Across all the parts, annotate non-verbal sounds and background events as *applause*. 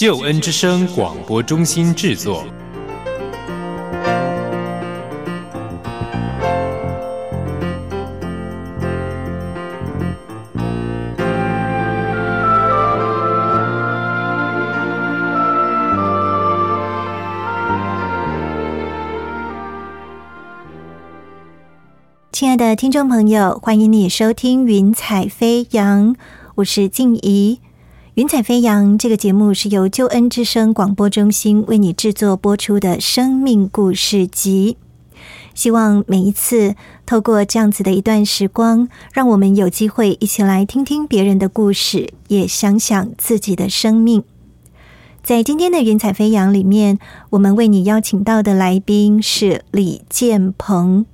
救恩之声广播中心制作。亲爱的听众朋友，欢迎你收听《云彩飞扬》，我是静怡。《云彩飞扬》这个节目是由救恩之声广播中心为你制作播出的生命故事集。希望每一次透过这样子的一段时光，让我们有机会一起来听听别人的故事，也想想自己的生命。在今天的《云彩飞扬》里面，我们为你邀请到的来宾是李建鹏。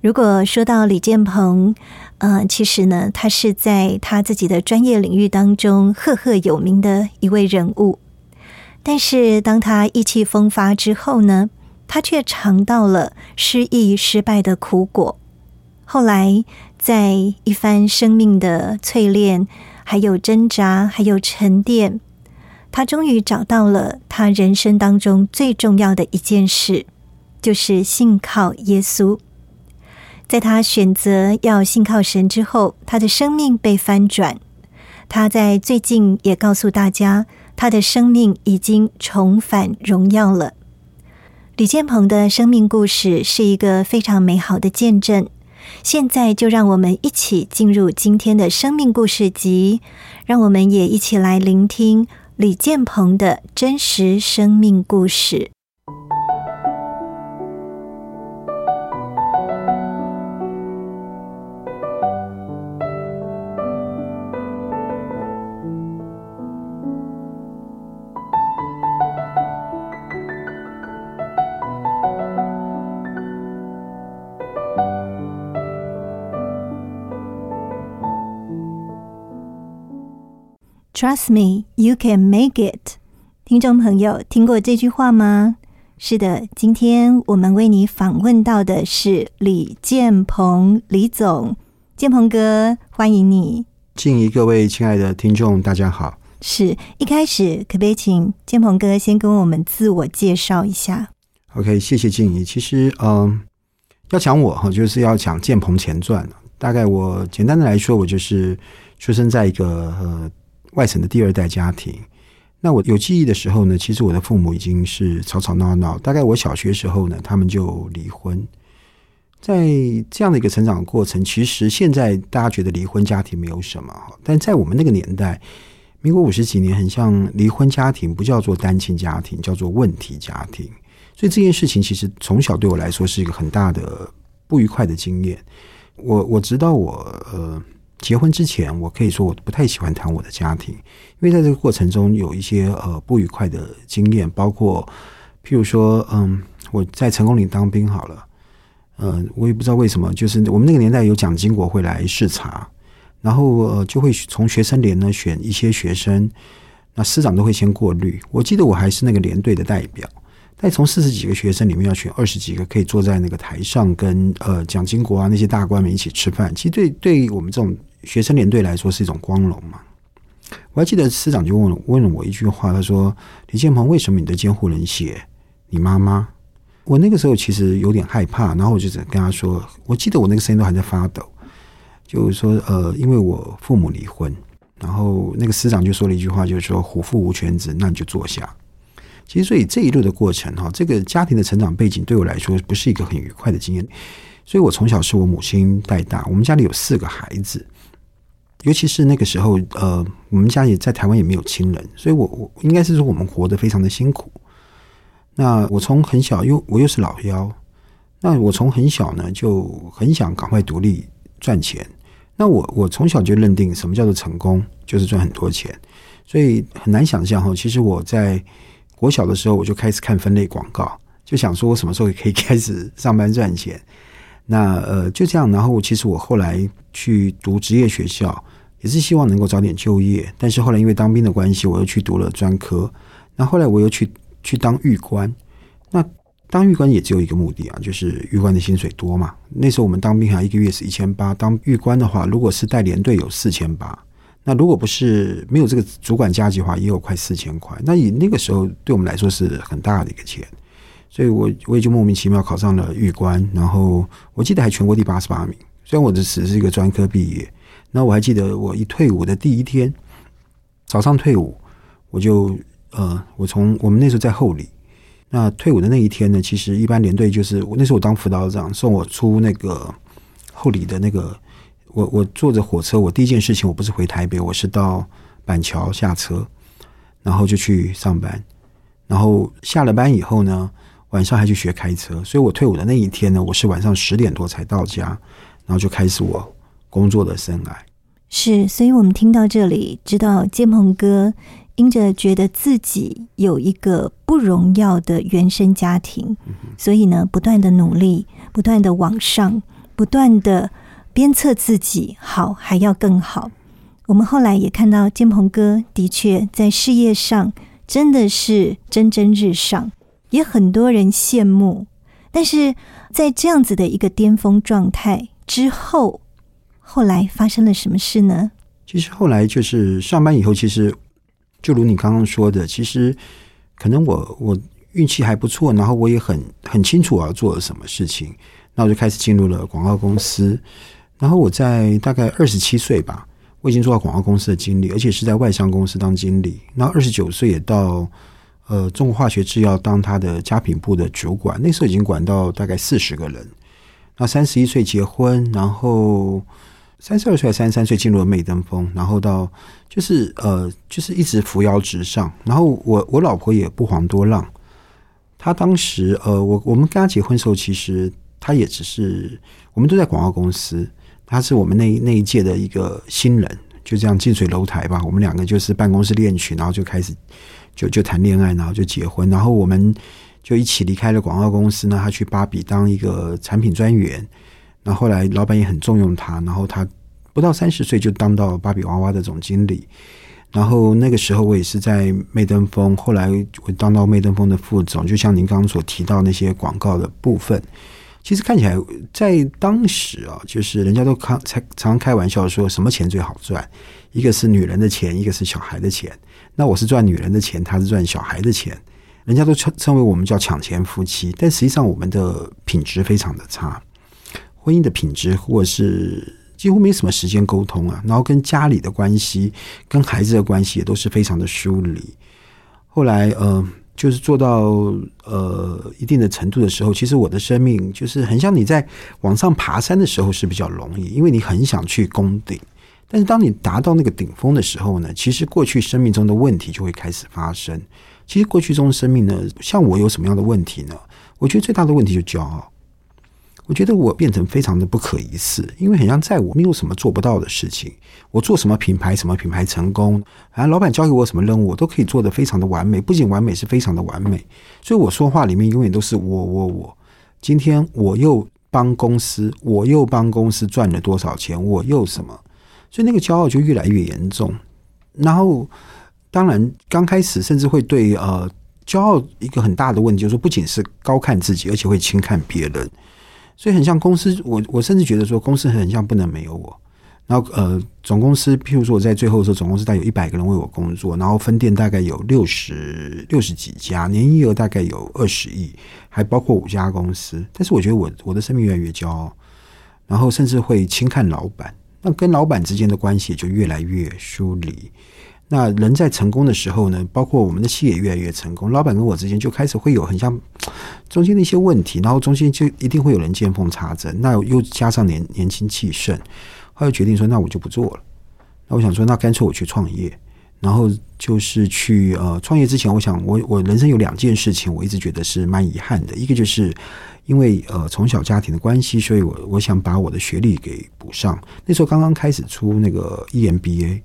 如果说到李建鹏，呃，其实呢，他是在他自己的专业领域当中赫赫有名的一位人物。但是，当他意气风发之后呢，他却尝到了失意失败的苦果。后来，在一番生命的淬炼、还有挣扎、还有沉淀，他终于找到了他人生当中最重要的一件事，就是信靠耶稣。在他选择要信靠神之后，他的生命被翻转。他在最近也告诉大家，他的生命已经重返荣耀了。李建鹏的生命故事是一个非常美好的见证。现在就让我们一起进入今天的生命故事集，让我们也一起来聆听李建鹏的真实生命故事。Trust me, you can make it。听众朋友，听过这句话吗？是的，今天我们为你访问到的是李建鹏，李总，建鹏哥，欢迎你。敬怡，各位亲爱的听众，大家好。是一开始，可不可以请建鹏哥先跟我们自我介绍一下？OK，谢谢静怡。其实，嗯，要讲我哈，就是要讲建鹏前传。大概我简单的来说，我就是出生在一个呃。外省的第二代家庭，那我有记忆的时候呢，其实我的父母已经是吵吵闹闹。大概我小学时候呢，他们就离婚。在这样的一个成长过程，其实现在大家觉得离婚家庭没有什么，但在我们那个年代，民国五十几年，很像离婚家庭不叫做单亲家庭，叫做问题家庭。所以这件事情其实从小对我来说是一个很大的不愉快的经验。我我直到我呃。结婚之前，我可以说我不太喜欢谈我的家庭，因为在这个过程中有一些呃不愉快的经验，包括譬如说，嗯，我在成功岭当兵好了，嗯，我也不知道为什么，就是我们那个年代有蒋经国会来视察，然后呃就会从学生连呢选一些学生，那师长都会先过滤。我记得我还是那个连队的代表。但从四十几个学生里面要选二十几个可以坐在那个台上跟呃蒋经国啊那些大官们一起吃饭，其实对对于我们这种学生连队来说是一种光荣嘛。我还记得师长就问了问了我一句话，他说：“李建鹏，为什么你的监护人写你妈妈？”我那个时候其实有点害怕，然后我就只跟他说：“我记得我那个声音都还在发抖，就是说呃，因为我父母离婚。”然后那个师长就说了一句话，就是说：“虎父无犬子，那你就坐下。”其实，所以这一路的过程哈，这个家庭的成长背景对我来说不是一个很愉快的经验。所以我从小是我母亲带大，我们家里有四个孩子，尤其是那个时候，呃，我们家也在台湾也没有亲人，所以我我应该是说我们活得非常的辛苦。那我从很小，因为我又是老幺，那我从很小呢就很想赶快独立赚钱。那我我从小就认定什么叫做成功，就是赚很多钱。所以很难想象哈。其实我在国小的时候我就开始看分类广告，就想说我什么时候也可以开始上班赚钱。那呃就这样，然后其实我后来去读职业学校，也是希望能够早点就业。但是后来因为当兵的关系，我又去读了专科。那后来我又去去当狱官。那当狱官也只有一个目的啊，就是狱官的薪水多嘛。那时候我们当兵还一个月是一千八，当狱官的话，如果是带连队有四千八。那如果不是没有这个主管加计划，也有快四千块。那以那个时候对我们来说是很大的一个钱，所以我我也就莫名其妙考上了狱官。然后我记得还全国第八十八名，虽然我只是一个专科毕业。那我还记得我一退伍的第一天早上退伍，我就呃，我从我们那时候在后里。那退伍的那一天呢，其实一般连队就是那时候我当辅导长，送我出那个后里的那个，我我坐着火车，我第一件事情我不是回台北，我是到板桥下车，然后就去上班，然后下了班以后呢，晚上还去学开车，所以我退伍的那一天呢，我是晚上十点多才到家，然后就开始我工作的生涯。是，所以我们听到这里，知道建鹏哥。因着觉得自己有一个不荣耀的原生家庭，所以呢，不断的努力，不断的往上，不断的鞭策自己，好还要更好。我们后来也看到建鹏哥的确在事业上真的是蒸蒸日上，也很多人羡慕。但是在这样子的一个巅峰状态之后，后来发生了什么事呢？其实后来就是上班以后，其实。就如你刚刚说的，其实可能我我运气还不错，然后我也很很清楚我要做什么事情，那我就开始进入了广告公司。然后我在大概二十七岁吧，我已经做到广告公司的经理，而且是在外商公司当经理。然后二十九岁也到呃中国化学制药当他的家品部的主管，那时候已经管到大概四十个人。那三十一岁结婚，然后。三十二岁、三十三岁进入了媚登峰，然后到就是呃，就是一直扶摇直上。然后我我老婆也不遑多让，她当时呃，我我们跟她结婚时候，其实她也只是我们都在广告公司，她是我们那那一届的一个新人，就这样近水楼台吧。我们两个就是办公室恋曲，然后就开始就就谈恋爱，然后就结婚，然后我们就一起离开了广告公司呢。她去芭比当一个产品专员。那后来老板也很重用他，然后他不到三十岁就当到芭比娃娃的总经理。然后那个时候我也是在麦登峰，后来我当到麦登峰的副总。就像您刚刚所提到那些广告的部分，其实看起来在当时啊，就是人家都开才常常开玩笑说什么钱最好赚，一个是女人的钱，一个是小孩的钱。那我是赚女人的钱，他是赚小孩的钱，人家都称称为我们叫抢钱夫妻，但实际上我们的品质非常的差。婚姻的品质，或者是几乎没什么时间沟通啊，然后跟家里的关系、跟孩子的关系也都是非常的疏离。后来，呃，就是做到呃一定的程度的时候，其实我的生命就是很像你在往上爬山的时候是比较容易，因为你很想去攻顶。但是当你达到那个顶峰的时候呢，其实过去生命中的问题就会开始发生。其实过去中生命呢，像我有什么样的问题呢？我觉得最大的问题就骄傲。我觉得我变成非常的不可一世，因为很像在我没有什么做不到的事情。我做什么品牌，什么品牌成功，好像老板交给我什么任务，我都可以做得非常的完美。不仅完美，是非常的完美。所以我说话里面永远都是我我我。今天我又帮公司，我又帮公司赚了多少钱，我又什么？所以那个骄傲就越来越严重。然后，当然刚开始甚至会对呃骄傲一个很大的问题，就是说不仅是高看自己，而且会轻看别人。所以很像公司，我我甚至觉得说公司很像不能没有我。然后呃，总公司，譬如说我在最后的时候，总公司大概有一百个人为我工作，然后分店大概有六十六十几家，年营业额大概有二十亿，还包括五家公司。但是我觉得我我的生命越来越骄傲，然后甚至会轻看老板，那跟老板之间的关系就越来越疏离。那人在成功的时候呢，包括我们的企业越来越成功，老板跟我之间就开始会有很像 *tsk* 中间的一些问题，然后中间就一定会有人见缝插针。那又加上年年轻气盛，后来决定说，那我就不做了。那我想说，那干脆我去创业。然后就是去呃创业之前，我想我我人生有两件事情，我一直觉得是蛮遗憾的。一个就是因为呃从小家庭的关系，所以我我想把我的学历给补上。那时候刚刚开始出那个 EMBA。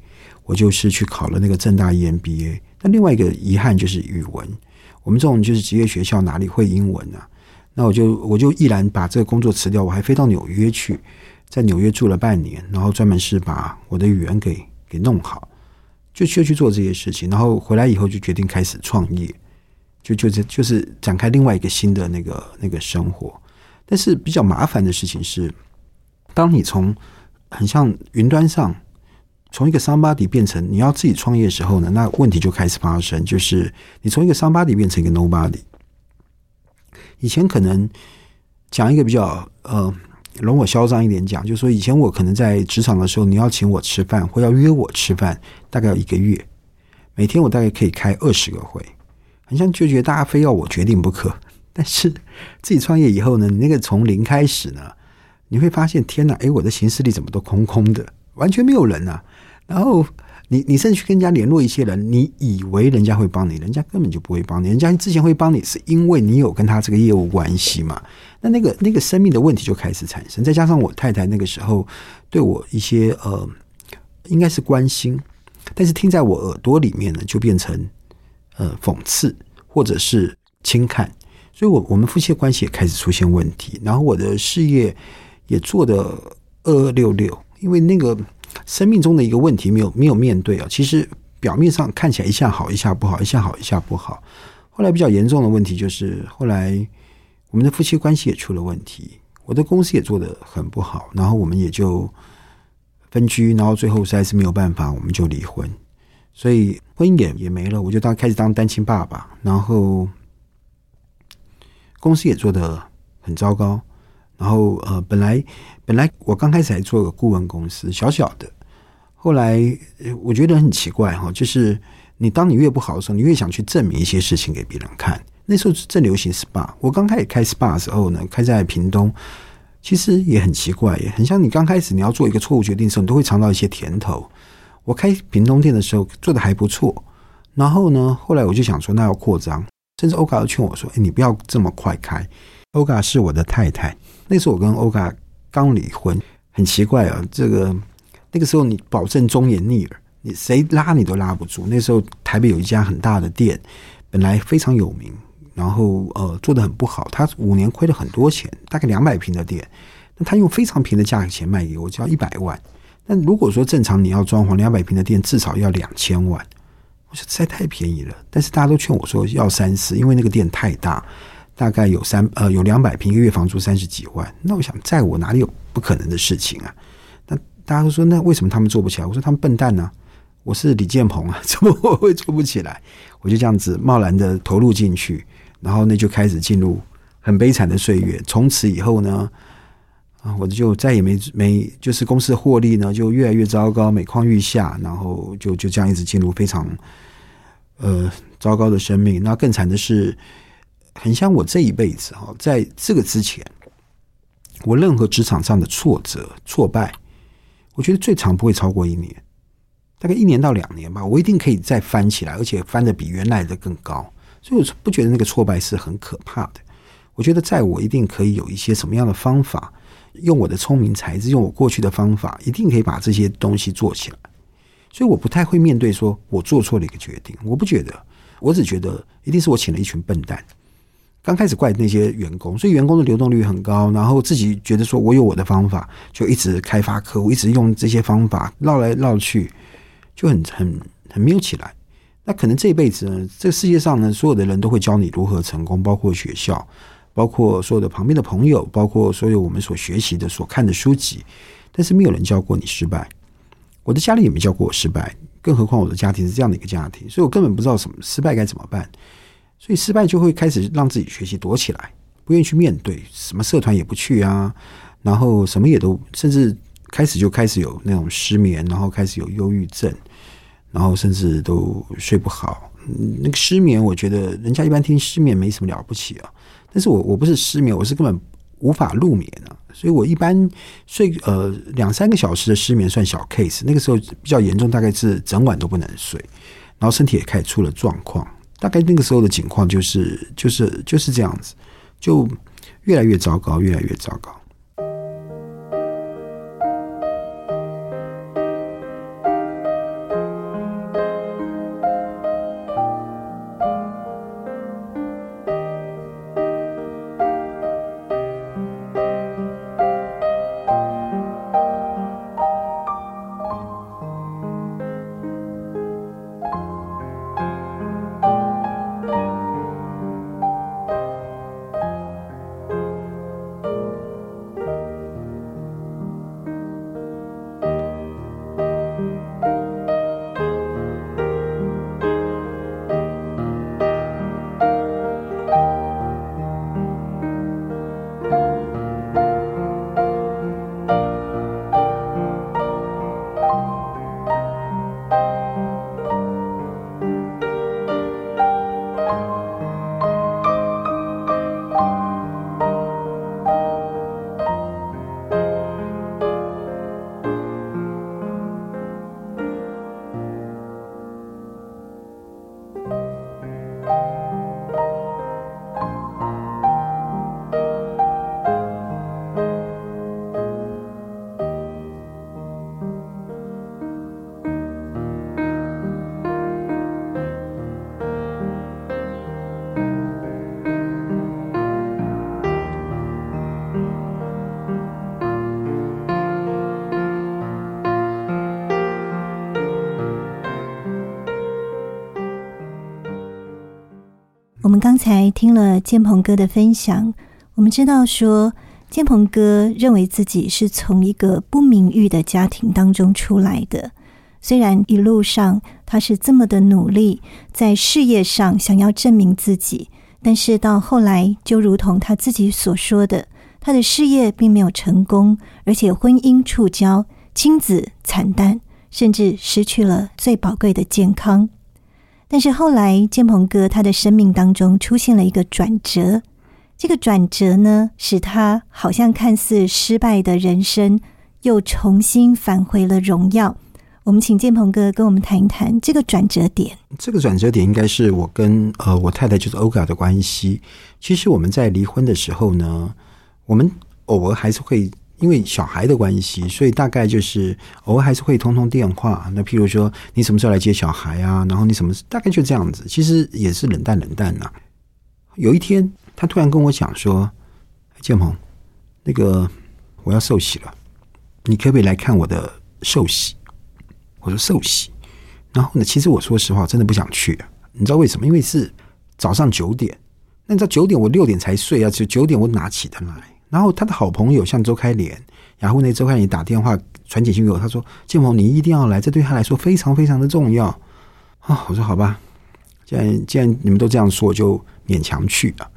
我就是去考了那个正大 EMBA。那另外一个遗憾就是语文，我们这种就是职业学校哪里会英文呢、那我就我就毅然把这个工作辞掉，我还飞到纽约去，在纽约住了半年，然后专门是把我的语言给给弄好，就就去做这些事情，然后回来以后就决定开始创业，就就是就是展开另外一个新的那个那个生活。但是比较麻烦的事情是，当你从很像云端上从一个 somebody 变成你要自己创业的时候呢，那问题就开始发生，就是你从一个 somebody 变成一个 nobody。以前可能讲一个比较呃，容我嚣张一点讲，就是说以前我可能在职场的时候，你要请我吃饭或要约我吃饭，大概要一个月，每天我大概可以开二十个会，很像就觉得大家非要我决定不可。*laughs* 但是自己创业以后呢，你那个从零开始呢，你会发现天哪，诶，我的行事历怎么都空空的，完全没有人啊。然后你你甚至去跟人家联络一些人，你以为人家会帮你，人家根本就不会帮你。人家之前会帮你，是因为你有跟他这个业务关系嘛？那那个那个生命的问题就开始产生。再加上我太太那个时候对我一些呃，应该是关心，但是听在我耳朵里面呢，就变成呃讽刺或者是轻看。所以我我们夫妻的关系也开始出现问题，然后我的事业也做的二二六六，因为那个生命中的一个问题没有没有面对啊。其实表面上看起来一下好一下不好，一下好一下不好。后来比较严重的问题就是，后来我们的夫妻关系也出了问题，我的公司也做得很不好，然后我们也就分居，然后最后实在是没有办法，我们就离婚。所以婚姻也也没了，我就当开始当单亲爸爸，然后。公司也做得很糟糕，然后呃，本来本来我刚开始还做个顾问公司，小小的，后来我觉得很奇怪哈，就是你当你越不好的时候，你越想去证明一些事情给别人看。那时候正流行 SPA，我刚开始开 SPA 的时候呢，开在屏东，其实也很奇怪，也很像你刚开始你要做一个错误决定的时候，你都会尝到一些甜头。我开屏东店的时候做的还不错，然后呢，后来我就想说，那要扩张。甚至欧卡都劝我说：“哎，你不要这么快开。”欧卡是我的太太，那时候我跟欧卡刚离婚，很奇怪啊。这个那个时候你保证忠言逆耳，你谁拉你都拉不住。那时候台北有一家很大的店，本来非常有名，然后呃做的很不好，他五年亏了很多钱，大概两百平的店，那他用非常平的价钱卖给我，只要一百万。但如果说正常你要装潢两百平的店，至少要两千万。我说实在太便宜了，但是大家都劝我说要三四，因为那个店太大，大概有三呃有两百平，一个月房租三十几万。那我想，在我哪里有不可能的事情啊？那大家都说，那为什么他们做不起来？我说他们笨蛋呢、我是李建鹏啊，*laughs* 怎么我会做不起来？我就这样子贸然的投入进去，然后那就开始进入很悲惨的岁月。从此以后呢，啊，我就再也没没就是公司的获利呢就越来越糟糕，每况愈下，然后就就这样一直进入非常呃糟糕的生命。那更惨的是，很像我这一辈子哈，在这个之前，我任何职场上的挫折、挫败，我觉得最长不会超过一年，大概一年到两年吧，我一定可以再翻起来，而且翻的比原来的更高。所以我不觉得那个挫败是很可怕的。我觉得在我一定可以有一些什么样的方法。用我的聪明才智，用我过去的方法，一定可以把这些东西做起来。所以我不太会面对说我做错了一个决定，我不觉得，我只觉得一定是我请了一群笨蛋。刚开始怪那些员工，所以员工的流动率很高，然后自己觉得说我有我的方法，就一直开发客户，一直用这些方法绕来绕去，就很很很没有起来。那可能这一辈子呢，这个世界上呢，所有的人都会教你如何成功，包括学校。包括所有的旁边的朋友，包括所有我们所学习的、所看的书籍，但是没有人教过你失败。我的家里也没教过我失败，更何况我的家庭是这样的一个家庭，所以我根本不知道什么失败该怎么办。所以失败就会开始让自己学习躲起来，不愿意去面对，什么社团也不去啊，然后什么也都，甚至开始就开始有那种失眠，然后开始有忧郁症，然后甚至都睡不好。那个失眠，我觉得人家一般听失眠没什么了不起啊。但是我我不是失眠，我是根本无法入眠啊，所以我一般睡呃两三个小时的失眠算小 case，那个时候比较严重，大概是整晚都不能睡，然后身体也开始出了状况，大概那个时候的情况就是就是就是这样子，就越来越糟糕，越来越糟糕。才听了建鹏哥的分享，我们知道说建鹏哥认为自己是从一个不名誉的家庭当中出来的。虽然一路上他是这么的努力，在事业上想要证明自己，但是到后来，就如同他自己所说的，他的事业并没有成功，而且婚姻触礁，亲子惨淡，甚至失去了最宝贵的健康。但是后来，建鹏哥他的生命当中出现了一个转折，这个转折呢，使他好像看似失败的人生，又重新返回了荣耀。我们请建鹏哥跟我们谈一谈这个转折点。这个转折点应该是我跟呃我太太就是欧嘎的关系。其实我们在离婚的时候呢，我们偶尔还是会。因为小孩的关系，所以大概就是偶尔还是会通通电话。那譬如说，你什么时候来接小孩啊？然后你什么大概就这样子。其实也是冷淡冷淡呐。有一天，他突然跟我讲说：“建鹏，那个我要受洗了，你可不可以来看我的受洗？”我说：“受洗。”然后呢，其实我说实话，真的不想去。你知道为什么？因为是早上九点。那你知道九点我六点才睡啊？就九点我哪起得来？然后他的好朋友像周开莲，雅虎那周开莲打电话传简讯给我，他说：“建鹏，你一定要来，这对他来说非常非常的重要。”啊，我说好吧，既然既然你们都这样说，我就勉强去了。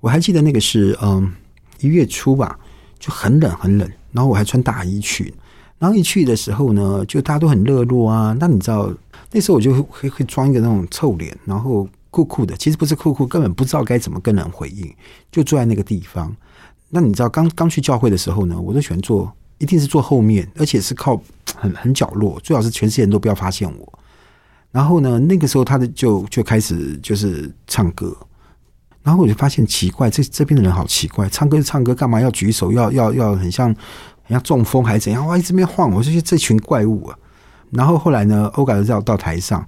我还记得那个是嗯一月初吧，就很冷很冷，然后我还穿大衣去。然后一去的时候呢，就大家都很热络啊。那你知道那时候我就会会装一个那种臭脸，然后酷酷的，其实不是酷酷，根本不知道该怎么跟人回应，就坐在那个地方。那你知道刚刚去教会的时候呢，我都喜欢坐，一定是坐后面，而且是靠 *tsk* 很很角落，最好是全世界人都不要发现我。然后呢，那个时候他的就就开始就是唱歌，然后我就发现奇怪，这这边的人好奇怪，唱歌就唱歌，干嘛要举手，要要要很像很像中风还是怎样？哇，一直边晃，我就觉得这群怪物啊。然后后来呢，欧嘎就到到台上，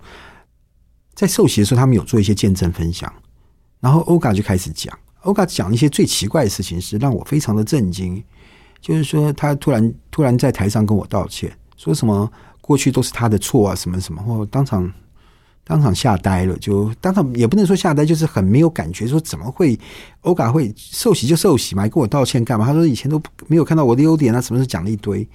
在受洗的时候，他们有做一些见证分享，然后欧嘎就开始讲。欧嘎讲一些最奇怪的事情，是让我非常的震惊。就是说，他突然突然在台上跟我道歉，说什么过去都是他的错啊，什么什么，或当场当场吓呆了，就当场也不能说吓呆，就是很没有感觉。说怎么会欧嘎会受洗就受洗嘛，跟我道歉干嘛？他说以前都没有看到我的优点啊，什么是讲了一堆。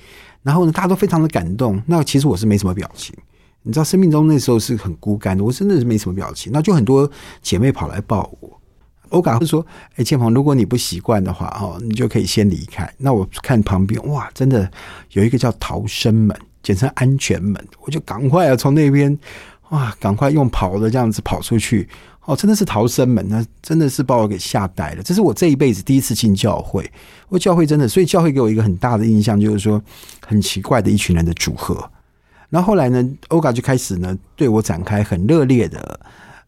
然后呢，大家都非常的感动。那其实我是没什么表情，你知道，生命中那时候是很孤单的，我真的是没什么表情。那就很多姐妹跑来抱我。欧嘎会说：“哎，建鹏，如果你不习惯的话，哦，你就可以先离开。那我看旁边，哇，真的有一个叫逃生门，简称安全门，我就赶快啊从那边，哇，赶快用跑的这样子跑出去。哦，真的是逃生门，那真的是把我给吓呆了。这是我这一辈子第一次进教会，我教会真的，所以教会给我一个很大的印象，就是说很奇怪的一群人的组合。然后后来呢，欧嘎就开始呢对我展开很热烈的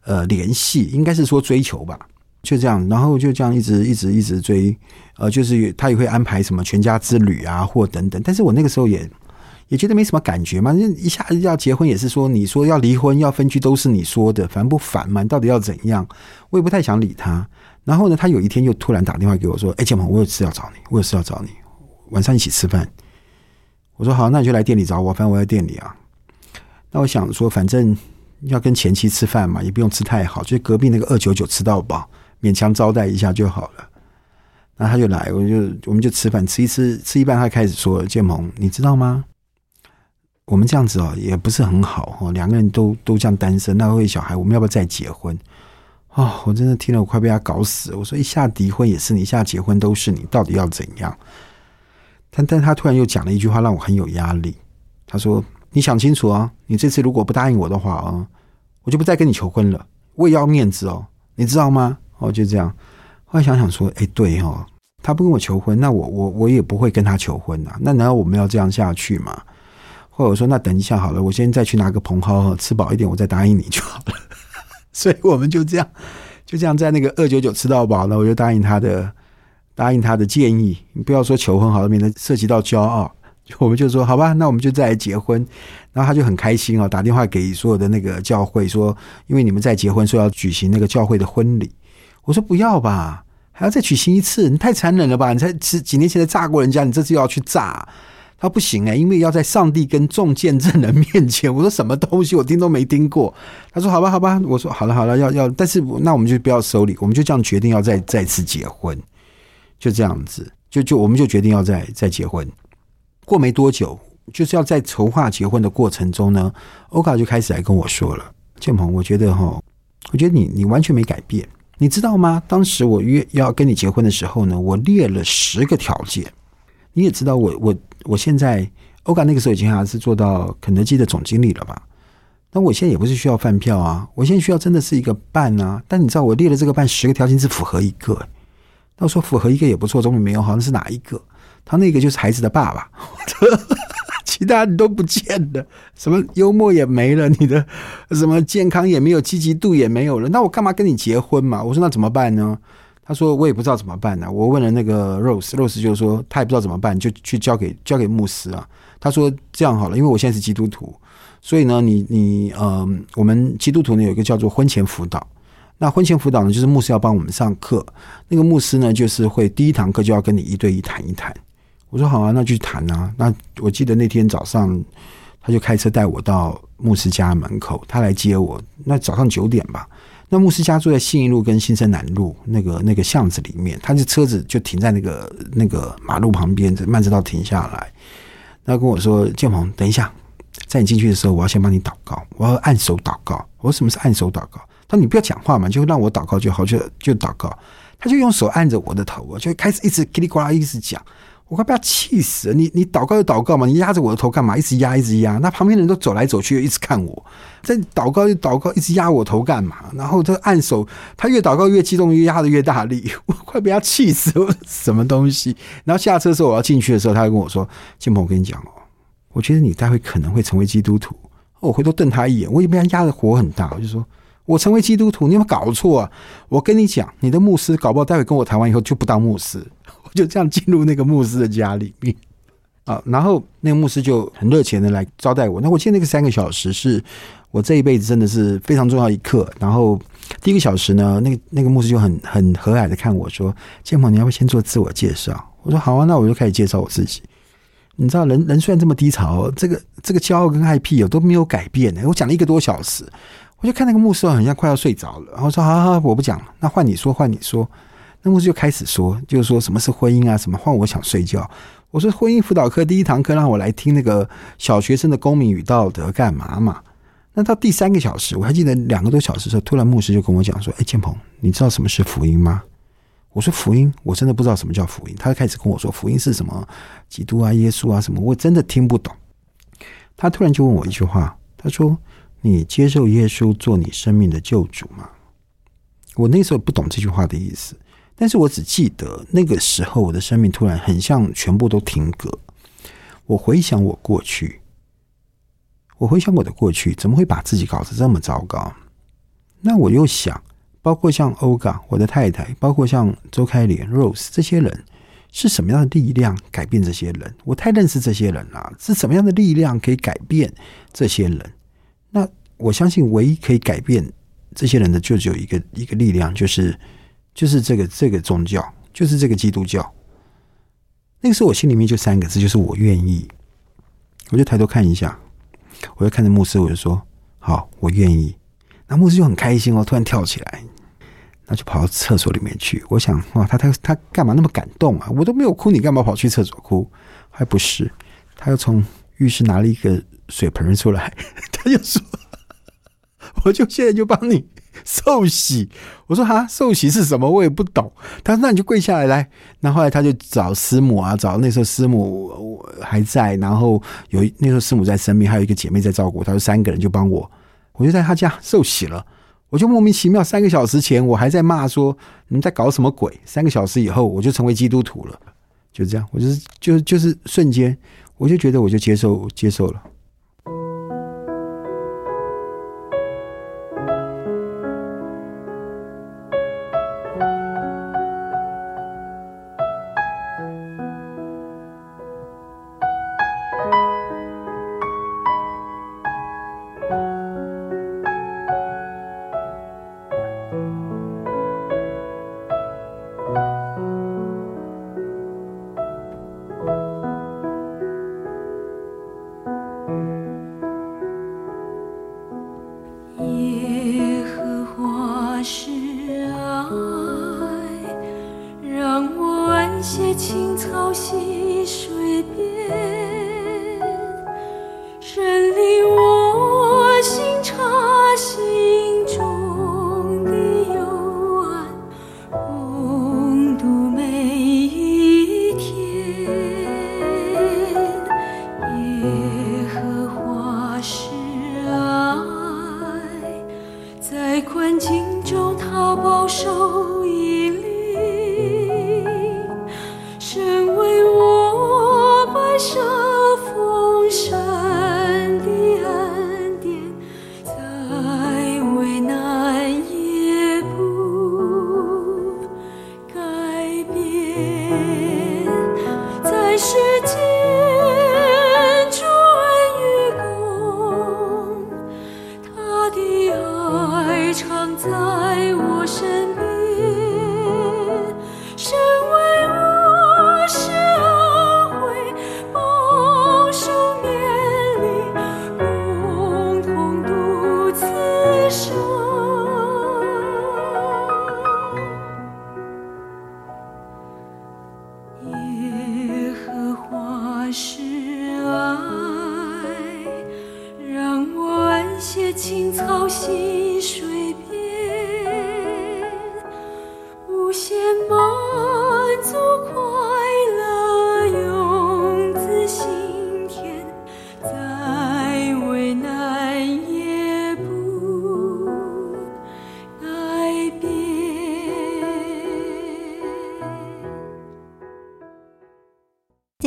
呃联系，应该是说追求吧。”就这样，然后就这样一直一直一直追，呃，就是他也会安排什么全家之旅啊，或等等。但是我那个时候也也觉得没什么感觉嘛，一下子要结婚也是说，你说要离婚要分居都是你说的，烦不烦嘛？到底要怎样？我也不太想理他。然后呢，他有一天又突然打电话给我说：“哎，建鹏，我有事要找你，我有事要找你，晚上一起吃饭。”我说：“好，那你就来店里找我，反正我在店里啊。”那我想说，反正要跟前妻吃饭嘛，也不用吃太好，就隔壁那个二九九吃到饱。勉强招待一下就好了，那他就来，我就我们就吃饭，吃一吃，吃一半，他开始说：“建鹏，你知道吗？我们这样子哦，也不是很好哦，两个人都都这样单身，那会小孩，我们要不要再结婚？”哦，我真的听了，我快被他搞死。我说：“一下离婚也是你，一下结婚都是你，到底要怎样？”但但他突然又讲了一句话，让我很有压力。他说：“你想清楚啊，你这次如果不答应我的话啊，我就不再跟你求婚了。我也要面子哦，你知道吗？”哦，就这样。后来想想说，哎，对哦，他不跟我求婚，那我我我也不会跟他求婚呐。那难道我们要这样下去吗？或者说，那等一下好了，我先再去拿个茼蒿，吃饱一点，我再答应你就好了。*laughs* 所以我们就这样，就这样在那个二九九吃到饱，那我就答应他的，答应他的建议。你不要说求婚好了，免得涉及到骄傲。我们就说好吧，那我们就再来结婚。然后他就很开心哦，打电话给所有的那个教会说，因为你们在结婚，说要举行那个教会的婚礼。我说不要吧，还要再娶新一次？你太残忍了吧！你才几几年前才炸过人家，你这次又要去炸？他不行哎、因为要在上帝跟众见证人 *laughs* 面前。我说什么东西，我听都没听过。他说好吧，好吧。我说好了，好了，要要，但是那我们就不要收礼，我们就这样决定要再再次结婚，就这样子，就就我们就决定要再再结婚。过没多久，就是要在筹划结婚的过程中呢，欧卡就开始来跟我说了：“建鹏，我觉得哈，我觉得你你完全没改变，你知道吗？当时我约要跟你结婚的时候呢，我列了十个条件。你也知道我，我我现在欧嘎那个时候已经还是做到肯德基的总经理了吧？那我现在也不是需要饭票啊，我现在需要真的是一个伴啊。但你知道我列了这个伴十个条件，只符合一个。那我说符合一个也不错，总比没有好。那是哪一个？他那个就是孩子的爸爸。其他你都不见了，什么幽默也没了，你的 *laughs* 什么健康也没有，积极度也没有了。那我干嘛跟你结婚嘛？我说那怎么办呢？他说我也不知道怎么办呢、我问了那个 Rose，Rose 就说他也不知道怎么办，就去交给交给牧师啊。他说这样好了，因为我现在是基督徒，所以呢，你你呃，我们基督徒呢有一个叫做婚前辅导。那婚前辅导呢，就是牧师要帮我们上课，那个牧师呢，就是会第一堂课就要跟你一对一谈一谈。我说好啊，那去谈啊。那我记得那天早上，他就开车带我到牧师家门口，他来接我。那早上九点吧，那牧师家住在信义路跟新生南路那个那个巷子里面，他就车子就停在那个那个马路旁边，慢车道停下来。他跟我说：“建鹏，等一下，在你进去的时候，我要先帮你祷告，我要按手祷告。”我说：“什么是按手祷告？”他说：“你不要讲话嘛，就让我祷告就好，就就祷告。”他就用手按着我的头，我就开始一直叽里呱啦一直讲。我快被他气死了！你你祷告就祷告嘛，你压着我的头干嘛？一直压，一直压。那旁边人都走来走去，又一直看我。在祷告就祷告，一直压我头干嘛？然后他按手，他越祷告越激动，越压的越大力。*laughs* 我快被他气死了！什么东西？然后下车的时候，我要进去的时候，他就跟我说：“金鹏，我跟你讲哦，我觉得你待会可能会成为基督徒。”我回头瞪他一眼，我也被他压的火很大，我就说：“我成为基督徒，你有没有搞错啊？我跟你讲，你的牧师搞不好待会跟我谈完以后就不当牧师。”就这样进入那个牧师的家里面啊，然后那个牧师就很热情的来招待我。那我记得那个三个小时是我这一辈子真的是非常重要一刻。然后第一个小时呢，那个那个牧师就很很和蔼的看我说：“建鹏，你要不要先做自我介绍？”我说：“好啊。”那我就开始介绍我自己。你知道，人人虽然这么低潮，这个这个骄傲跟爱癖哦都没有改变呢。我讲了一个多小时，我就看那个牧师好像快要睡着了，然后说：“好好，我不讲了，那换你说，换你说。”那牧师就开始说，就是说什么是婚姻啊？什么换我想睡觉？我说婚姻辅导课第一堂课让我来听那个小学生的公民与道德干嘛嘛？那到第三个小时，我还记得两个多小时的时候，突然牧师就跟我讲说：“哎，建鹏，你知道什么是福音吗？”我说：“福音，我真的不知道什么叫福音。”他开始跟我说：“福音是什么？基督啊，耶稣啊，什么？”我真的听不懂。他突然就问我一句话，他说：“你接受耶稣做你生命的救主吗？”我那时候不懂这句话的意思。但是我只记得那个时候，我的生命突然很像全部都停格。我回想我过去，我回想我的过去，怎么会把自己搞得这么糟糕？那我又想，包括像欧嘎我的太太，包括像周开莲 Rose 这些人，是什么样的力量改变这些人？我太认识这些人了，是什么样的力量可以改变这些人？那我相信，唯一可以改变这些人的，就只有一个一个力量，就是。就是这个这个宗教，就是这个基督教。那个时候我心里面就三个字，就是我愿意。我就抬头看一下，我就看着牧师，我就说：“好，我愿意。”那牧师就很开心哦，突然跳起来，那就跑到厕所里面去。我想，哇，他他他干嘛那么感动啊？我都没有哭，你干嘛跑去厕所哭？还不是，他又从浴室拿了一个水盆出来，*laughs* 他就说：“ *laughs* 我就现在就帮你。” *laughs* 受洗，我说哈，受洗是什么？我也不懂。他说那你就跪下来来。然后后来他就找师母啊，找那时候师母还在，然后有那时候师母在生病，还有一个姐妹在照顾。他说三个人就帮我，我就在他家受洗了。我就莫名其妙，三个小时前我还在骂说你们在搞什么鬼，三个小时以后我就成为基督徒了。就这样，我就是就就是瞬间，我就觉得我就接受接受了。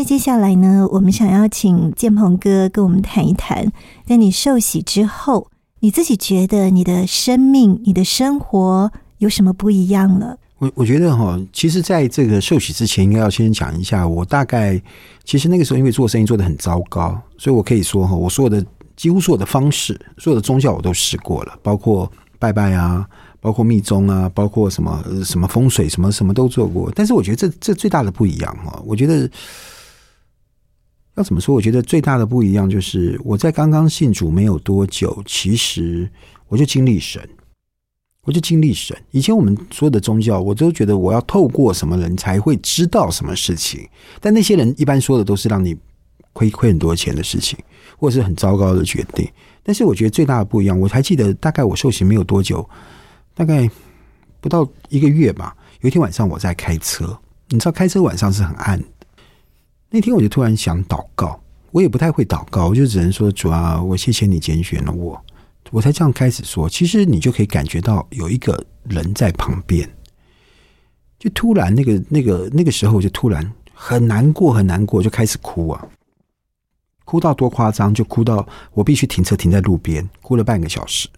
接下来呢，我们想要请建鹏哥跟我们谈一谈，在你受洗之后，你自己觉得你的生命、你的生活有什么不一样了？我我觉得哈，其实在这个受洗之前，应该要先讲一下，我大概其实那个时候因为做生意做得很糟糕，所以我可以说哈，我所有的几乎所有的方式，所有的宗教我都试过了，包括拜拜啊，包括密宗啊，包括什么什么风水什么什么都做过。但是我觉得这这最大的不一样哈，我觉得要怎么说？我觉得最大的不一样就是我在刚刚信主没有多久，其实我就经历神。我就经历神。以前我们所有的宗教，我都觉得我要透过什么人才会知道什么事情，但那些人一般说的都是让你亏亏很多钱的事情，或者是很糟糕的决定。但是我觉得最大的不一样，我还记得大概我受洗没有多久，大概不到一个月吧。有一天晚上我在开车，你知道开车晚上是很暗。那天我就突然想祷告，我也不太会祷告，我就只能说主啊，我谢谢你拣选了我。我才这样开始说，其实你就可以感觉到有一个人在旁边，就突然那个那个那个时候，就突然很难过，很难过，就开始哭啊，哭到多夸张，就哭到我必须停车停在路边，哭了半个小时，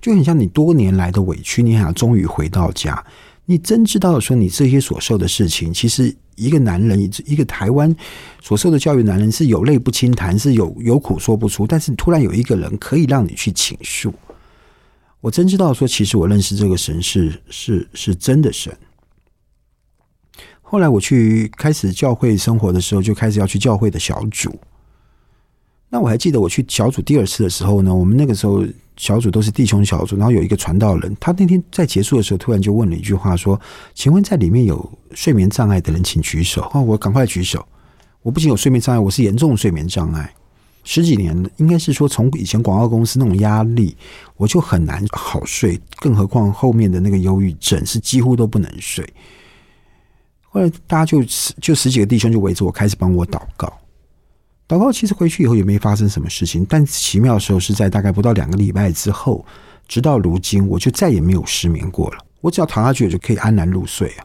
就很像你多年来的委屈，你想终于回到家，你真知道说你这些所受的事情，其实一个男人，一个台湾所受的教育，男人是有泪不轻弹，是有有苦说不出。但是突然有一个人可以让你去倾诉，我真知道说，其实我认识这个神是是是真的神。后来我去开始教会生活的时候，就开始要去教会的小组。那我还记得我去小组第二次的时候呢，我们那个时候小组都是弟兄小组，然后有一个传道人，他那天在结束的时候突然就问了一句话说：“请问在里面有睡眠障碍的人，请举手。”哦，我赶快举手。我不仅有睡眠障碍，我是严重的睡眠障碍，十几年，应该是说从以前广告公司那种压力，我就很难好睡，更何况后面的那个忧郁症是几乎都不能睡。后来大家就就十几个弟兄就围着我开始帮我祷告。祷告其实回去以后也没发生什么事情，但奇妙的时候是在大概不到两个礼拜之后，直到如今我就再也没有失眠过了。我只要躺下去，我就可以安然入睡啊。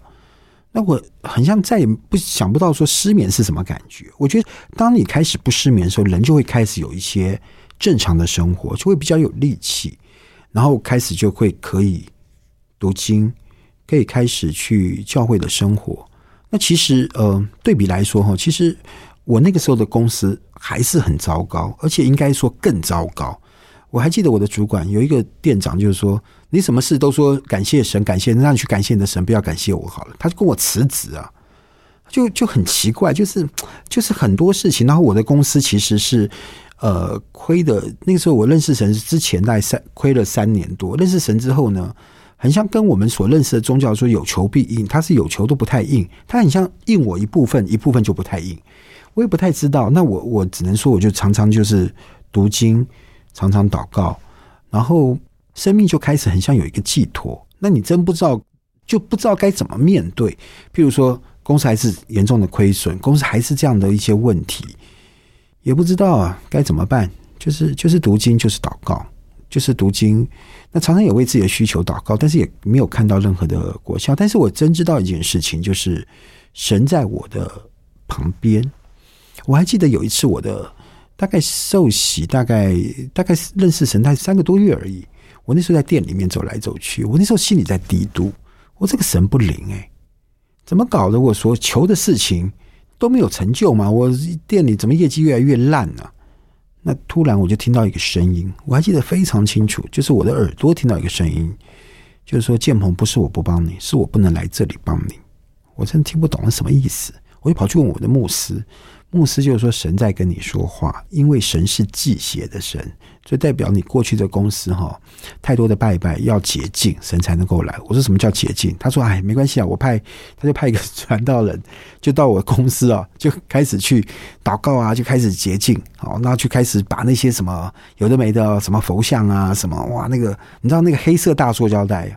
那我很像再也不想不到说失眠是什么感觉。我觉得当你开始不失眠的时候，人就会开始有一些正常的生活，就会比较有力气，然后开始就会可以读经，可以开始去教会的生活。那其实呃，对比来说哈，其实。我那个时候的公司还是很糟糕，而且应该说更糟糕。我还记得我的主管有一个店长，就是说你什么事都说感谢神，感谢让你去感谢你的神，不要感谢我好了。他就跟我辞职啊，就就很奇怪，就是就是很多事情。然后我的公司其实是呃亏的，那个时候我认识神之前大概三亏了三年多，认识神之后呢，很像跟我们所认识的宗教说有求必应，它是有求都不太应，它很像应我一部分，一部分就不太应。我也不太知道，那我我只能说，我就常常就是读经，常常祷告，然后生命就开始很像有一个寄托。那你真不知道，就不知道该怎么面对。譬如说，公司还是严重的亏损，公司还是这样的一些问题，也不知道啊该怎么办。就是就是读经，就是祷告，就是读经。那常常也为自己的需求祷告，但是也没有看到任何的果效。但是我真知道一件事情，就是神在我的旁边。我还记得有一次，我的大概受洗，大概大概认识神，大概三个多月而已。我那时候在店里面走来走去，我那时候心里在嘀嘟：我这个神不灵哎，怎么搞的？我说求的事情都没有成就吗？我店里怎么业绩越来越烂呢？那突然我就听到一个声音，我还记得非常清楚，就是我的耳朵听到一个声音，就是说：建鹏不是我不帮你，是我不能来这里帮你。我真的听不懂是什么意思，我就跑去问我的牧师。牧师就是说，神在跟你说话，因为神是祭邪的神，所以代表你过去的公司哈，太多的拜拜要洁净，神才能够来。我说什么叫洁净？他说哎，没关系啊，我派他就派一个 *laughs* 传道人，就到我公司啊，就开始去祷告啊，就开始洁净，好，那就开始把那些什么有的没的什么佛像啊，什么哇，那个你知道那个黑色大塑胶袋，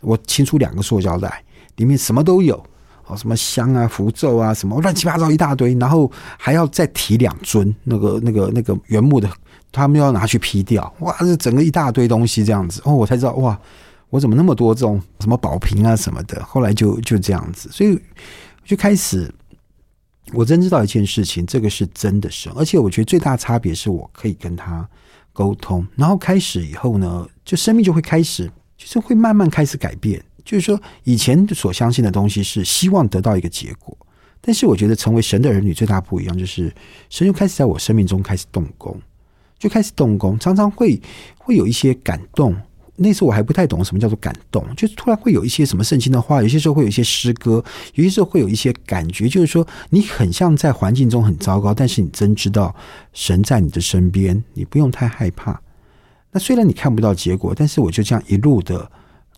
我清出两个塑胶袋，里面什么都有。哦，什么香啊、符咒啊，什么乱七八糟一大堆，然后还要再提两尊那个、那个、那个原木的，他们要拿去劈掉。哇，这整个一大堆东西这样子，哦，我才知道哇，我怎么那么多这种什么宝瓶啊什么的。后来就就这样子，所以就开始，我真知道一件事情，这个是真的神，而且我觉得最大差别是我可以跟他沟通，然后开始以后呢，就生命就会开始，就是会慢慢开始改变。就是说，以前所相信的东西是希望得到一个结果，但是我觉得成为神的儿女最大不一样，就是神就开始在我生命中开始动工，就开始动工，常常会会有一些感动。那时候我还不太懂什么叫做感动，就突然会有一些什么圣经的话，有些时候会有一些诗歌，有些时候会有一些感觉，就是说你很像在环境中很糟糕，但是你真知道神在你的身边，你不用太害怕。那虽然你看不到结果，但是我就这样一路的。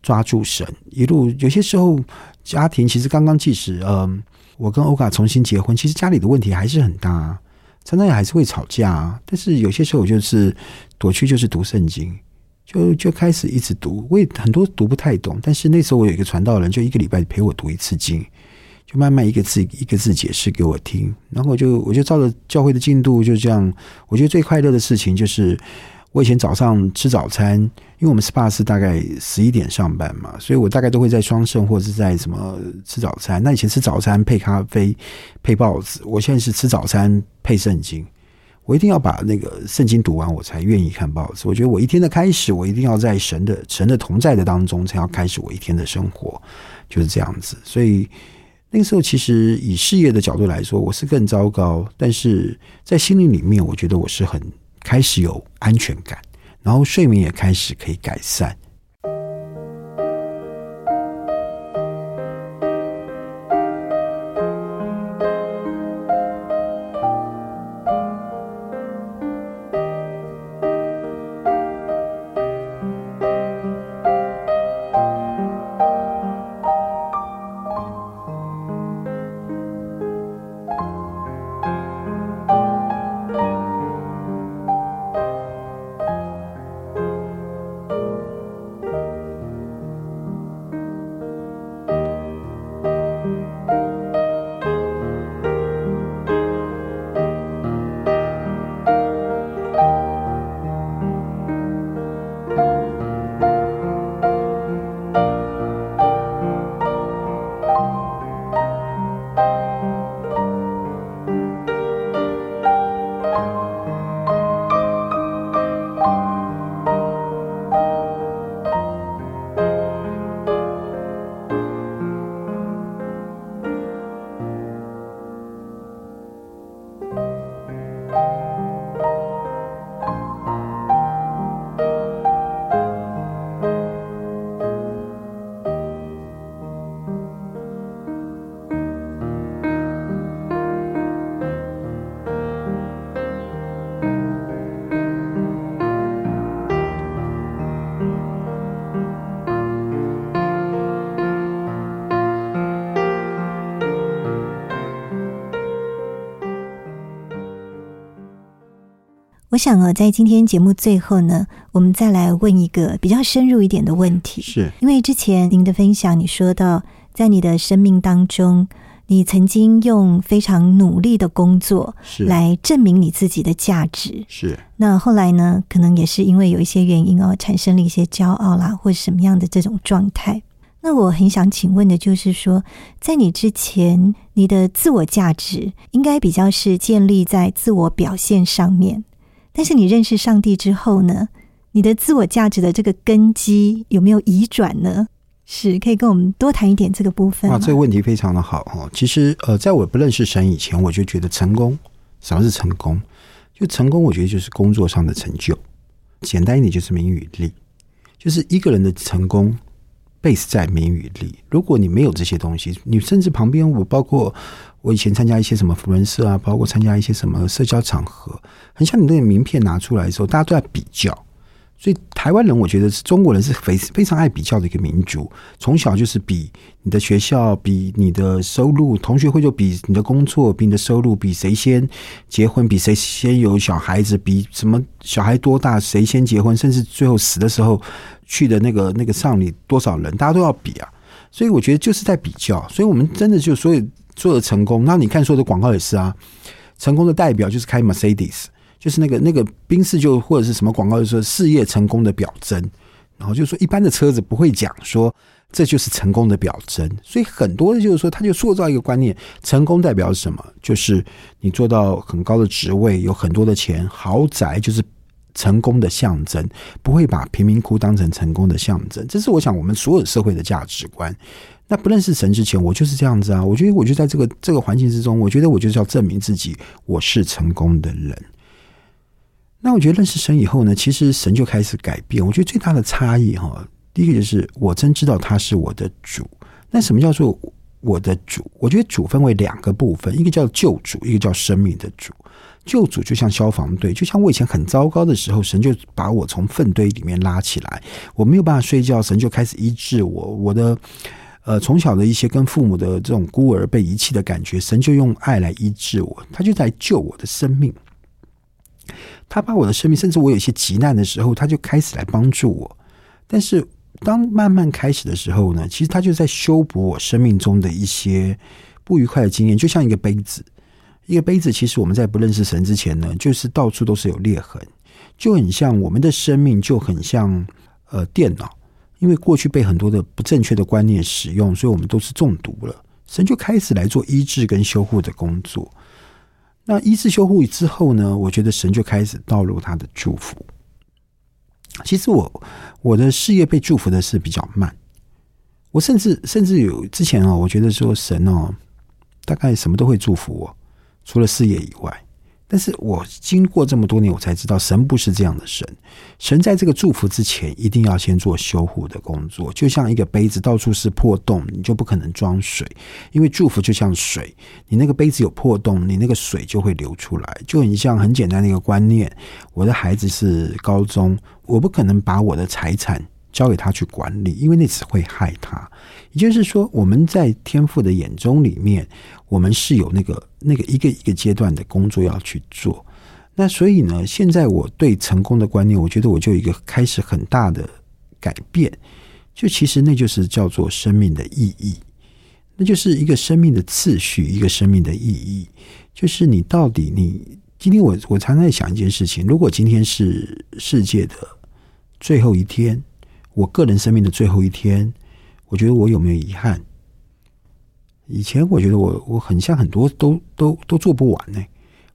抓住神，一路有些时候家庭其实刚刚即使嗯，我跟欧卡重新结婚，其实家里的问题还是很大，啊常常也还是会吵架。啊但是有些时候我就是躲去就是读圣经，就就开始一直读。我也很多读不太懂，但是那时候我有一个传道人，就一个礼拜陪我读一次经，就慢慢一个字一个字解释给我听。然后我就我就照着教会的进度就这样。我觉得最快乐的事情就是。我以前早上吃早餐，因为我们 SPA 是大概十一点上班嘛，所以我大概都会在双盛或者是在什么吃早餐。那以前吃早餐配咖啡配报纸，我现在是吃早餐配圣经。我一定要把那个圣经读完，我才愿意看报纸。我觉得我一天的开始，我一定要在神的神的同在的当中，才要开始我一天的生活，就是这样子。所以那个时候，其实以事业的角度来说，我是更糟糕，但是在心灵里面，我觉得我是很。开始有安全感，然后睡眠也开始可以改善。我想啊，在今天节目最后呢，我们再来问一个比较深入一点的问题。是因为之前您的分享，你说到在你的生命当中，你曾经用非常努力的工作是来证明你自己的价值。是那后来呢，可能也是因为有一些原因哦，产生了一些骄傲啦，或者什么样的这种状态。那我很想请问的就是说，在你之前，你的自我价值应该比较是建立在自我表现上面，但是你认识上帝之后呢，你的自我价值的这个根基有没有移转呢？是可以跟我们多谈一点这个部分哇，这个问题非常的好哦。其实呃，在我不认识神以前，我就觉得成功，什么是成功？就成功，我觉得就是工作上的成就，简单一点就是名与利，就是一个人的成功 base 在名与利。如果你没有这些东西，你甚至旁边我包括我以前参加一些什么福人社啊，包括参加一些什么社交场合，很像你那个名片拿出来的时候，大家都在比较。所以台湾人，我觉得是中国人是非非常爱比较的一个民族，从小就是比你的学校，比你的收入，同学会就比你的工作，比你的收入，比谁先结婚，比谁先有小孩子，比什么小孩多大，谁先结婚，甚至最后死的时候去的那个那个丧礼多少人，大家都要比啊。所以我觉得就是在比较，所以我们真的就所有做的成功，那你看所有的广告也是啊，成功的代表就是开 Mercedes。就是那个那个宾士就或者是什么广告，就说事业成功的表征，然后就说一般的车子不会讲说这就是成功的表征，所以很多的就是说他就塑造一个观念，成功代表什么？就是你做到很高的职位，有很多的钱，豪宅就是成功的象征，不会把贫民窟当成成功的象征。这是我想我们所有社会的价值观。那不认识神之前，我就是这样子啊，我觉得我就在这个这个环境之中，我觉得我就是要证明自己我是成功的人。那我觉得认识神以后呢，其实神就开始改变。我觉得最大的差异哈，第一个就是我真知道他是我的主。那什么叫做我的主？我觉得主分为两个部分，一个叫救主，一个叫生命的主。救主就像消防队，就像我以前很糟糕的时候，神就把我从粪堆里面拉起来，我没有办法睡觉，神就开始医治我。我的呃从小的一些跟父母的这种孤儿被遗弃的感觉，神就用爱来医治我，他就在救我的生命。他把我的生命，甚至我有一些急难的时候，他就开始来帮助我。但是当慢慢开始的时候呢，其实他就在修补我生命中的一些不愉快的经验，就像一个杯子。一个杯子，其实我们在不认识神之前呢，就是到处都是有裂痕，就很像我们的生命，就很像呃电脑，因为过去被很多的不正确的观念使用，所以我们都是中毒了。神就开始来做医治跟修护的工作。那一次修护之后呢，我觉得神就开始倒入他的祝福。其实我我的事业被祝福的是比较慢，我甚至甚至有之前哦，我觉得说神哦，大概什么都会祝福我，除了事业以外。但是我经过这么多年，我才知道神不是这样的神。神在这个祝福之前，一定要先做修护的工作。就像一个杯子到处是破洞，你就不可能装水，因为祝福就像水，你那个杯子有破洞，你那个水就会流出来。就很像很简单的一个观念：我的孩子是高中，我不可能把我的财产交给他去管理，因为那只会害他。也就是说，我们在天父的眼中里面，我们是有那个那个一个一个阶段的工作要去做。那所以呢，现在我对成功的观念，我觉得我就有一个开始很大的改变。就其实那就是叫做生命的意义，那就是一个生命的次序，一个生命的意义。就是你到底你今天我我常常在想一件事情：如果今天是世界的最后一天，我个人生命的最后一天。我觉得我有没有遗憾？以前我觉得我我很像很多都都都做不完呢。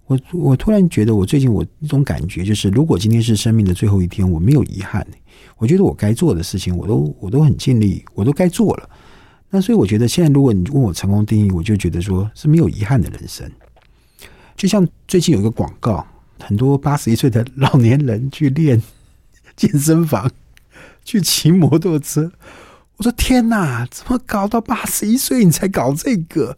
我我突然觉得我最近我一种感觉就是，如果今天是生命的最后一天，我没有遗憾。我觉得我该做的事情，我都我都很尽力，我都该做了。那所以我觉得现在如果你问我成功定义，我就觉得说是没有遗憾的人生。就像最近有一个广告，很多八十一岁的老年人去练健身房，去骑摩托车。我说天哪，怎么搞到八十一岁你才搞这个，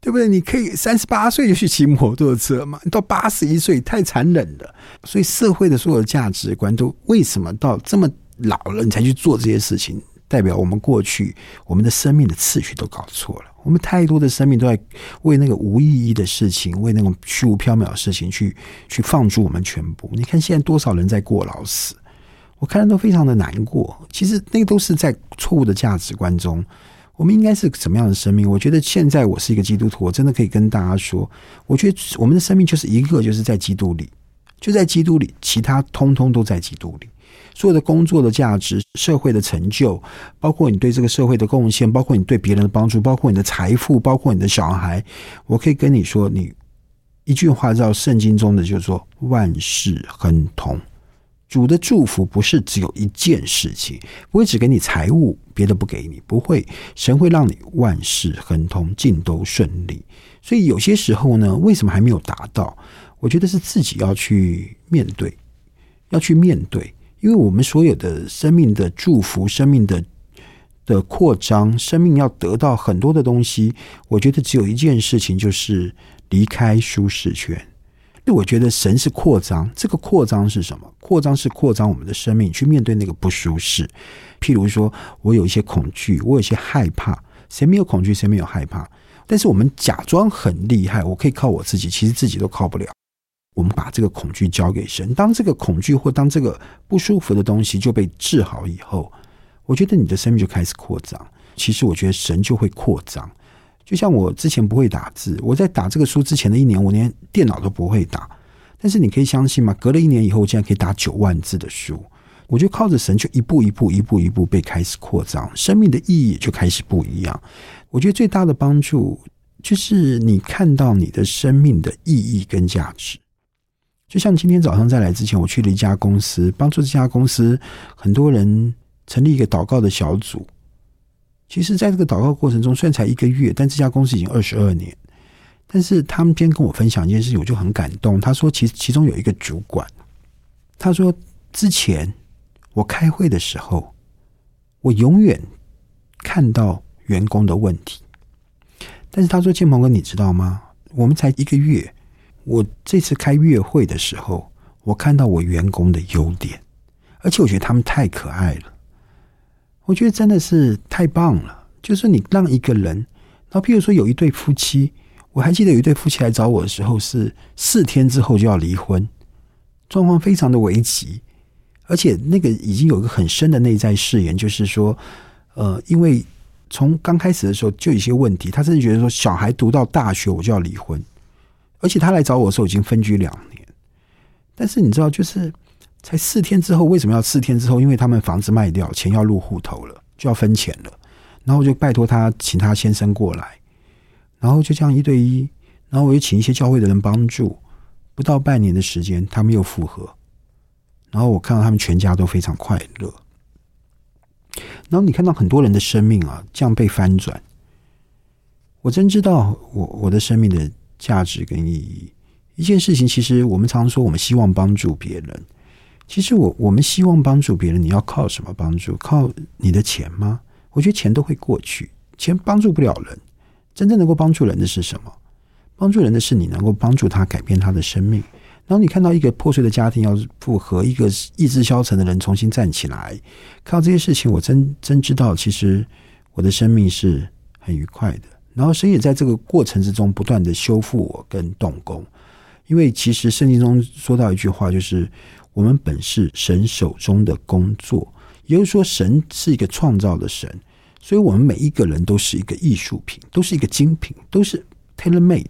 对不对？你可以三十八岁就去骑摩托车嘛？你到八十一岁太残忍了。所以社会的所有价值观都为什么到这么老了你才去做这些事情？代表我们过去我们的生命的次序都搞错了。我们太多的生命都在为那个无意义的事情，为那种虚无缥缈的事情去去放逐我们全部。你看现在多少人在过劳死，我看着都非常的难过。其实那个都是在错误的价值观中。我们应该是什么样的生命？我觉得现在我是一个基督徒，我真的可以跟大家说，我觉得我们的生命就是一个，就是在基督里，就在基督里，其他通通都在基督里。所有的工作的价值、社会的成就，包括你对这个社会的贡献，包括你对别人的帮助，包括你的财富，包括你的小孩，我可以跟你说，你一句话叫圣经中的，就是说万事亨通。主的祝福不是只有一件事情，不会只给你财物，别的不给你，不会。神会让你万事亨通，尽都顺利。所以有些时候呢，为什么还没有达到？我觉得是自己要去面对，要去面对。因为我们所有的生命的祝福、生命的的扩张、生命要得到很多的东西，我觉得只有一件事情，就是离开舒适圈。我觉得神是扩张，这个扩张是什么？扩张是扩张我们的生命，去面对那个不舒适。譬如说，我有一些恐惧，我有些害怕。谁没有恐惧？谁没有害怕？但是我们假装很厉害，我可以靠我自己，其实自己都靠不了。我们把这个恐惧交给神，当这个恐惧或当这个不舒服的东西就被治好以后，我觉得你的生命就开始扩张。其实我觉得神就会扩张。就像我之前不会打字，我在打这个书之前的一年，我连电脑都不会打。但是你可以相信吗？隔了一年以后，我竟然可以打九万字的书。我就靠着神，就一步一步、一步一步被开始扩张，生命的意义就开始不一样。我觉得最大的帮助就是你看到你的生命的意义跟价值。就像今天早上在来之前，我去了一家公司，帮助这家公司很多人成立一个祷告的小组。其实，在这个祷告过程中，虽然才一个月，但这家公司已经二十二年。但是他们今天跟我分享一件事情，我就很感动。他说，其其中有一个主管，他说之前我开会的时候，我永远看到员工的问题。但是他说，建鹏哥，你知道吗？我们才一个月。我这次开月会的时候，我看到我员工的优点，而且我觉得他们太可爱了。我觉得真的是太棒了。就是你让一个人，然后譬如说有一对夫妻，我还记得有一对夫妻来找我的时候，是四天之后就要离婚，状况非常的危急，而且那个已经有一个很深的内在誓言，就是说，呃，因为从刚开始的时候就有一些问题，他甚至觉得说，小孩读到大学我就要离婚。而且他来找我的时候已经分居两年，但是你知道，就是才四天之后，为什么要四天之后？因为他们房子卖掉，钱要入户头了，就要分钱了。然后我就拜托他，请他先生过来，然后就这样一对一，然后我又请一些教会的人帮助，不到半年的时间，他们又复合。然后我看到他们全家都非常快乐。然后你看到很多人的生命啊，这样被翻转，我真知道我我的生命的。价值跟意义，一件事情，其实我们常说，我们希望帮助别人。其实，我我们希望帮助别人，你要靠什么帮助？靠你的钱吗？我觉得钱都会过去，钱帮助不了人。真正能够帮助人的是什么？帮助人的是你能够帮助他改变他的生命。然后你看到一个破碎的家庭要复合，一个意志消沉的人重新站起来，看到这些事情，我真真知道，其实我的生命是很愉快的。然后神也在这个过程之中不断的修复我跟动工，因为其实圣经中说到一句话，就是我们本是神手中的工作，也就是说神是一个创造的神，所以我们每一个人都是一个艺术品，都是一个精品，都是 tailor made，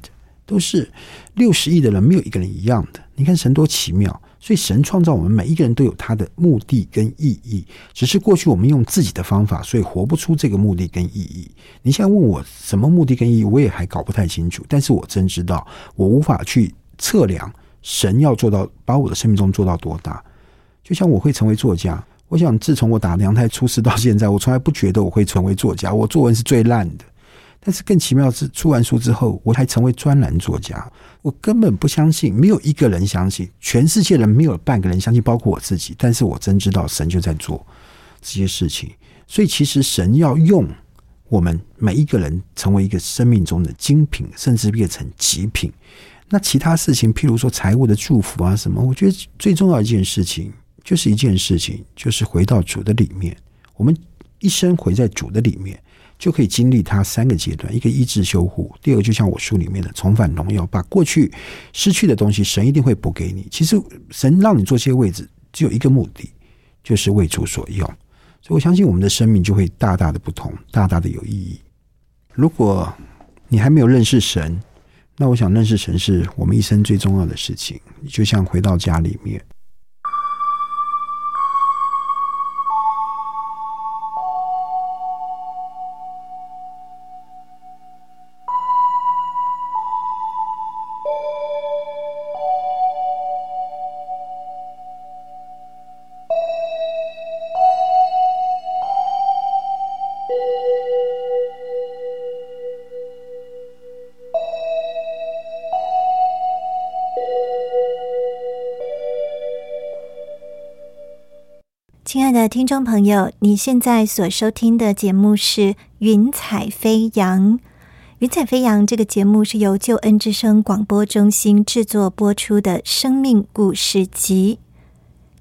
都是六十亿的人没有一个人一样的。你看神多奇妙。所以神创造我们每一个人都有他的目的跟意义，只是过去我们用自己的方法，所以活不出这个目的跟意义。你现在问我什么目的跟意义，我也还搞不太清楚。但是我真知道，我无法去测量神要做到把我的生命中做到多大。就像我会成为作家，我想自从我打娘胎出世到现在，我从来不觉得我会成为作家。我作文是最烂的。但是更奇妙的是，出完书之后，我还成为专栏作家。我根本不相信，没有一个人相信，全世界人没有半个人相信，包括我自己。但是我真知道神就在做这些事情。所以，其实神要用我们每一个人成为一个生命中的精品，甚至变成极品。那其他事情，譬如说财务的祝福啊什么，我觉得最重要一件事情，就是一件事情，就是回到主的里面。我们一生回在主的里面，就可以经历他三个阶段：一个医治修护，第二个就像我书里面的重返荣耀，把过去失去的东西，神一定会补给你。其实神让你做这些位置，只有一个目的，就是为主所用。所以我相信我们的生命就会大大的不同，大大的有意义。如果你还没有认识神，那我想认识城市我们一生最重要的事情。就像回到家里面。的听众朋友，你现在所收听的节目是《云彩飞扬》。《云彩飞扬》这个节目是由救恩之声广播中心制作播出的生命故事集。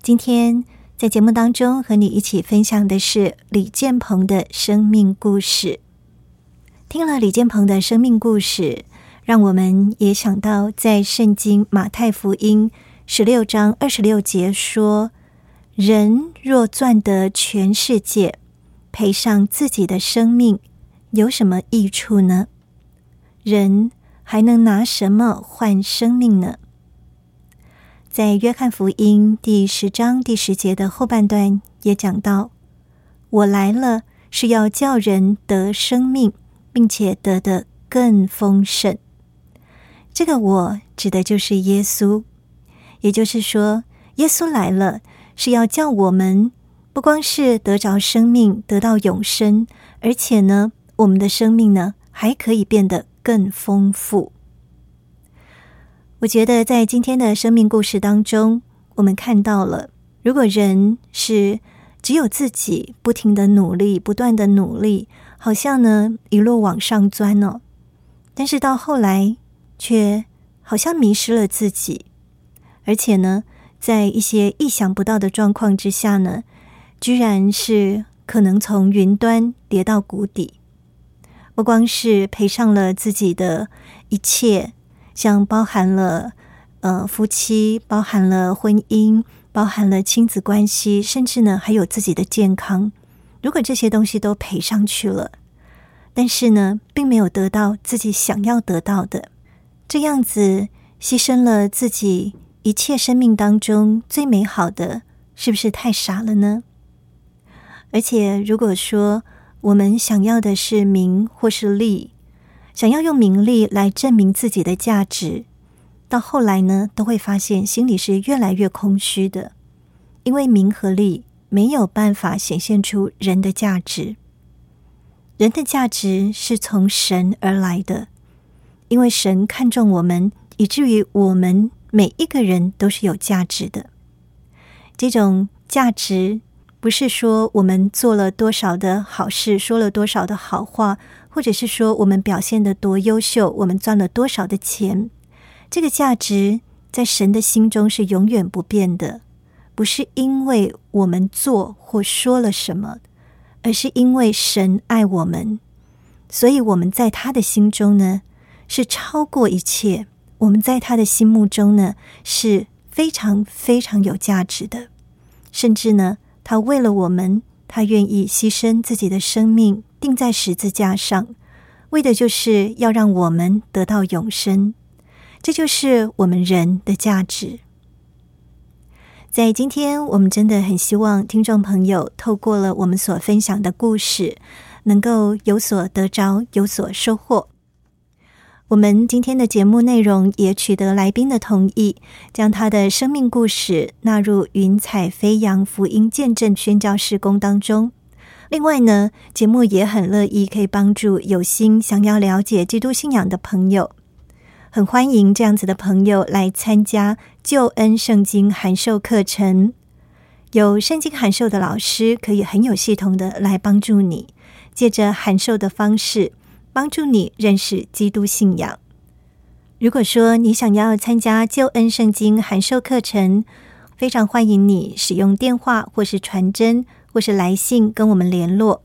今天在节目当中和你一起分享的是李建鹏的生命故事。听了李建鹏的生命故事，让我们也想到在圣经马太福音十六章二十六节说。人若赚得全世界，赔上自己的生命，有什么益处呢？人还能拿什么换生命呢？在约翰福音第十章第十节的后半段也讲到：“我来了，是要叫人得生命，并且得的更丰盛。”这个“我”指的就是耶稣，也就是说，耶稣来了。是要叫我们不光是得着生命，得到永生，而且呢，我们的生命呢还可以变得更丰富。我觉得在今天的生命故事当中，我们看到了，如果人是只有自己不停的努力，不断的努力，好像呢一路往上钻哦，但是到后来却好像迷失了自己，而且呢。在一些意想不到的状况之下呢，居然是可能从云端跌到谷底，不光是赔上了自己的一切，像包含了呃夫妻，包含了婚姻，包含了亲子关系，甚至呢还有自己的健康。如果这些东西都赔上去了，但是呢，并没有得到自己想要得到的，这样子牺牲了自己。一切生命当中最美好的，是不是太傻了呢？而且，如果说我们想要的是名或是利，想要用名利来证明自己的价值，到后来呢，都会发现心里是越来越空虚的，因为名和利没有办法显现出人的价值。人的价值是从神而来的，因为神看重我们，以至于我们。每一个人都是有价值的。这种价值不是说我们做了多少的好事，说了多少的好话，或者是说我们表现的多优秀，我们赚了多少的钱。这个价值在神的心中是永远不变的，不是因为我们做或说了什么，而是因为神爱我们，所以我们在他的心中呢是超过一切。我们在他的心目中呢是非常非常有价值的，甚至呢，他为了我们，他愿意牺牲自己的生命，钉在十字架上，为的就是要让我们得到永生。这就是我们人的价值。在今天，我们真的很希望听众朋友透过了我们所分享的故事，能够有所得着，有所收获。我们今天的节目内容也取得来宾的同意，将他的生命故事纳入“云彩飞扬福音见证宣教事工”当中。另外呢，节目也很乐意可以帮助有心想要了解基督信仰的朋友，很欢迎这样子的朋友来参加救恩圣经函授课程。有圣经函授的老师可以很有系统的来帮助你，借着函授的方式。帮助你认识基督信仰。如果说你想要参加救恩圣经函授课程，非常欢迎你使用电话或是传真或是来信跟我们联络。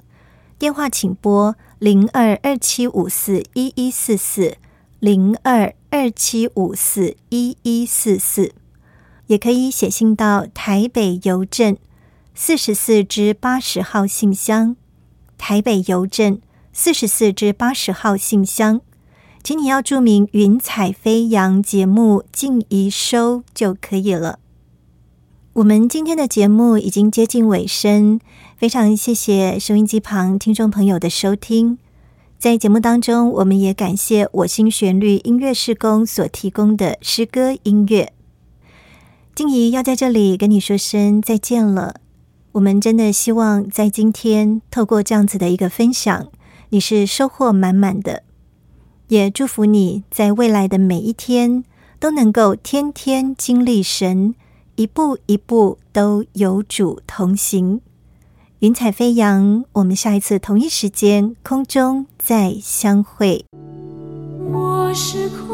电话请拨零二二七五四一一四四零二二七五四一一四四，也可以写信到台北邮政四十四至八十号信箱，台北邮政四十四至八十号信箱，请你要注明“云彩飞扬”节目静怡收就可以了。我们今天的节目已经接近尾声，非常谢谢收音机旁听众朋友的收听。在节目当中，我们也感谢我心旋律音乐施工所提供的诗歌音乐。静怡要在这里跟你说声再见了。我们真的希望在今天透过这样子的一个分享，你是收获满满的，也祝福你在未来的每一天都能够天天经历神。一步一步都有主同行，云彩飞扬。我们下一次同一时间空中再相会。我是空